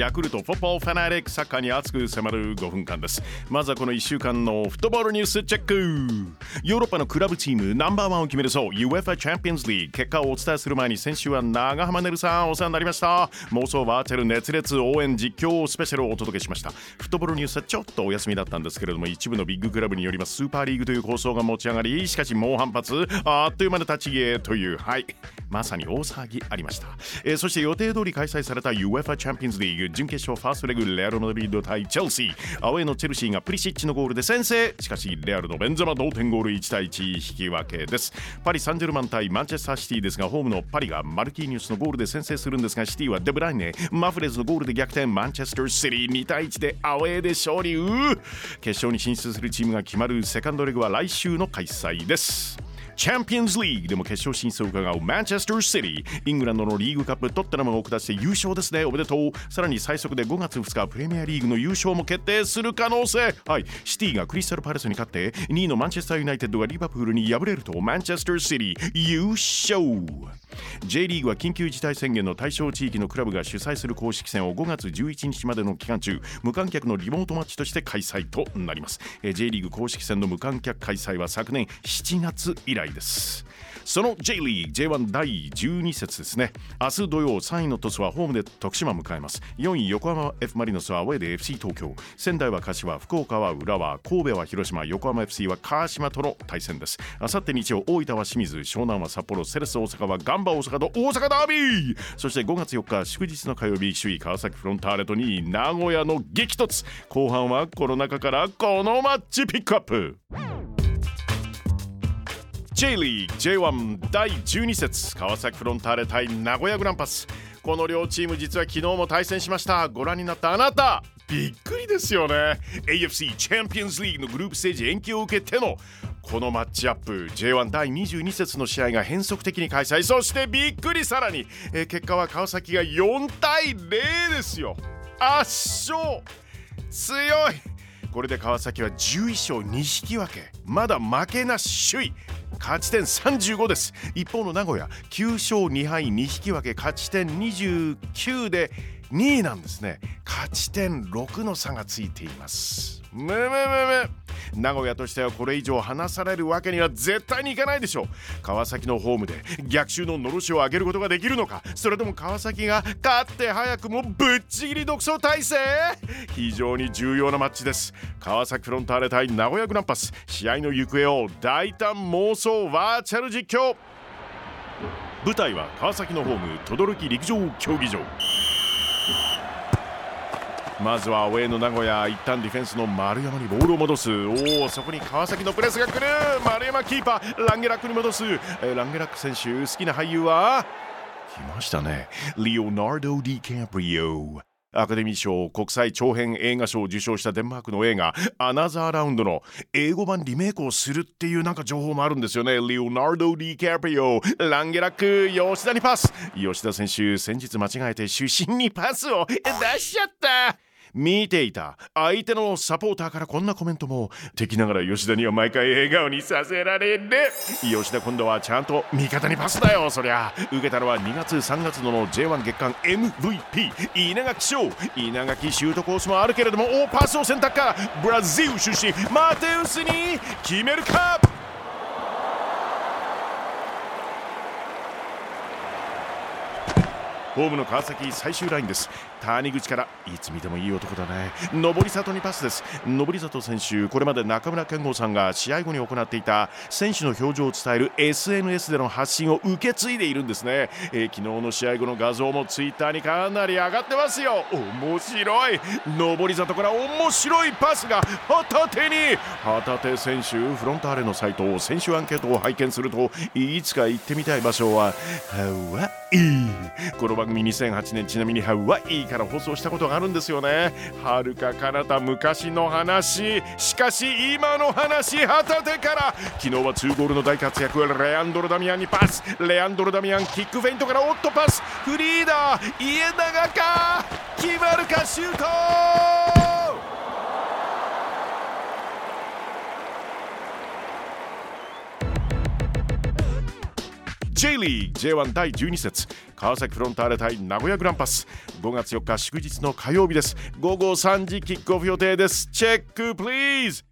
ヤクルトフォッボーファナリックサッカーに熱く迫る5分間です。まずはこの1週間のフットボールニュースチェック。ヨーロッパのクラブチームナンバーワンを決めるそう。UFA チャンピオンズリーグ結果をお伝えする前に先週は長浜ねるさんお世話になりました。妄想バーチャル熱烈応援実況スペシャルをお届けしました。フットボールニュースはちょっとお休みだったんですけれども一部のビッグクラブによりますスーパーリーグという構想が持ち上がりしかし猛反発あっという間の立ち消えというはい。まさに大騒ぎありました、えー、そして予定通り開催された UEFA チャンピオンズリーグ準決勝ファーストレグレアル・マドリード対チェルシー。アウェーのチェルシーがプリシッチのゴールで先制。しかしレアルのベンゼマ同点ゴール1対1引き分けです。パリ・サンジェルマン対マンチェスターシティですがホームのパリがマルキーニュスのゴールで先制するんですがシティはデブライネ、マフレズのゴールで逆転。マンチェスターシティ2対1でアウェーで勝利。う決勝に進出するチームが決まるセカンドレグは来週の開催です。チャンピオンズリーグでも決勝進出を伺うマンチェスターシティイングランドのリーグカップトッテナムを下して優勝ですね。おめでとう。さらに最速で5月2日プレミアリーグの優勝も決定する可能性。はい。シティがクリスタルパレスに勝って2位のマンチェスターユナイテッドがリバプールに敗れるとマンチェスターシティ優勝。J リーグは緊急事態宣言の対象地域のクラブが主催する公式戦を5月11日までの期間中無観客のリモートマッチとして開催となります。J リーグ公式戦の無観客開催は昨年7月以来です。その J リーグ J1 第12節ですね。明日土曜3位の鳥栖はホームで徳島迎えます。4位横浜 F マリノスはアウェーで FC 東京。仙台は柏福岡は浦和神戸は広島横浜 FC は川島との対戦です。あさって日曜大分は清水湘南は札幌セレス大阪はガンバ大阪と大阪ダービー。そして5月4日祝日の火曜日首位川崎フロンターレと2位名古屋の激突。後半はこの中からこのマッチピックアップ。J リーグ J1 第12節。川崎フロンターレ対名古屋グランパス。この両チーム実は昨日も対戦しました。ご覧になったあなた。びっくりですよね。AFC チャンピオンズリーグのグループステージ延期を受けてのこのマッチアップ J1 第22節の試合が変則的に開催。そしてびっくりさらに、えー、結果は川崎が4対0ですよ。圧勝。強い。これで川崎は11勝2引き分け。まだ負けなし首位。勝ち点35です。一方の名古屋9勝2敗2引き分け。勝ち点29で2位なんですね。勝ち点6の差がついています。むむむむ。名古屋としてはこれ以上離されるわけには絶対にいかないでしょう。川崎のホームで逆襲ののろしを上げることができるのか。それとも川崎が勝って早くもぶっちぎり独走体制非常に重要なマッチです。川崎フロンターレ対名古屋グランパス。試合の行方を大胆妄想バーチャル実況。舞台は川崎のホーム轟陸上競技場。まずはアウェーの名古屋一旦ディフェンスの丸山にボールを戻す。おおそこに川崎のプレスが来る。丸山キーパーランゲラックに戻す、えー、ランゲラック選手好きな俳優は？来ましたね。リオナルド・ディカプリオアカデミー賞国際長編映画賞を受賞したデンマークの映画「アナザーラウンド」の英語版リメイクをするっていうなんか情報もあるんですよね。リオナルド・ディカプリオランゲラック吉田にパス。吉田選手先日間違えて主審にパスを出しちゃった。見ていた。相手のサポーターからこんなコメントも。敵ながら吉田には毎回笑顔にさせられる。吉田今度はちゃんと味方にパスだよ。そりゃ受けたのは2月3月の J1 月間 MVP 稲垣翔。稲垣シュートコースもあるけれども大パスを選択か。ブラジル出身マテウスに決めるか。ホームの川崎最終ラインです。谷口からいつ見てもいい男だね。上り里にパスです。上り里選手これまで中村健吾さんが試合後に行っていた選手の表情を伝える SNS での発信を受け継いでいるんですね、えー、昨日の試合後の画像もツイッターにかなり上がってますよ。面白い。上り里から面白いパスが旗手に。旗手選手フロンターレのサイト選手アンケートを拝見するといつか行ってみたい場所はハワイ。この番組2008年ちなみにハワイから放送したことがあるんですよね。はるか彼方昔の話。しかし今の話旗手から。昨日は2ゴールの大活躍。レアンドロ・ダミアンにパス。レアンドロ・ダミアンキックフェイントからオットパス。フリーダー家長か。決まるかシュート J リーグ J1 第12節。川崎フロンターレ対名古屋グランパス。5月4日祝日の火曜日です。午後3時キックオフ予定です。チェックプリーズ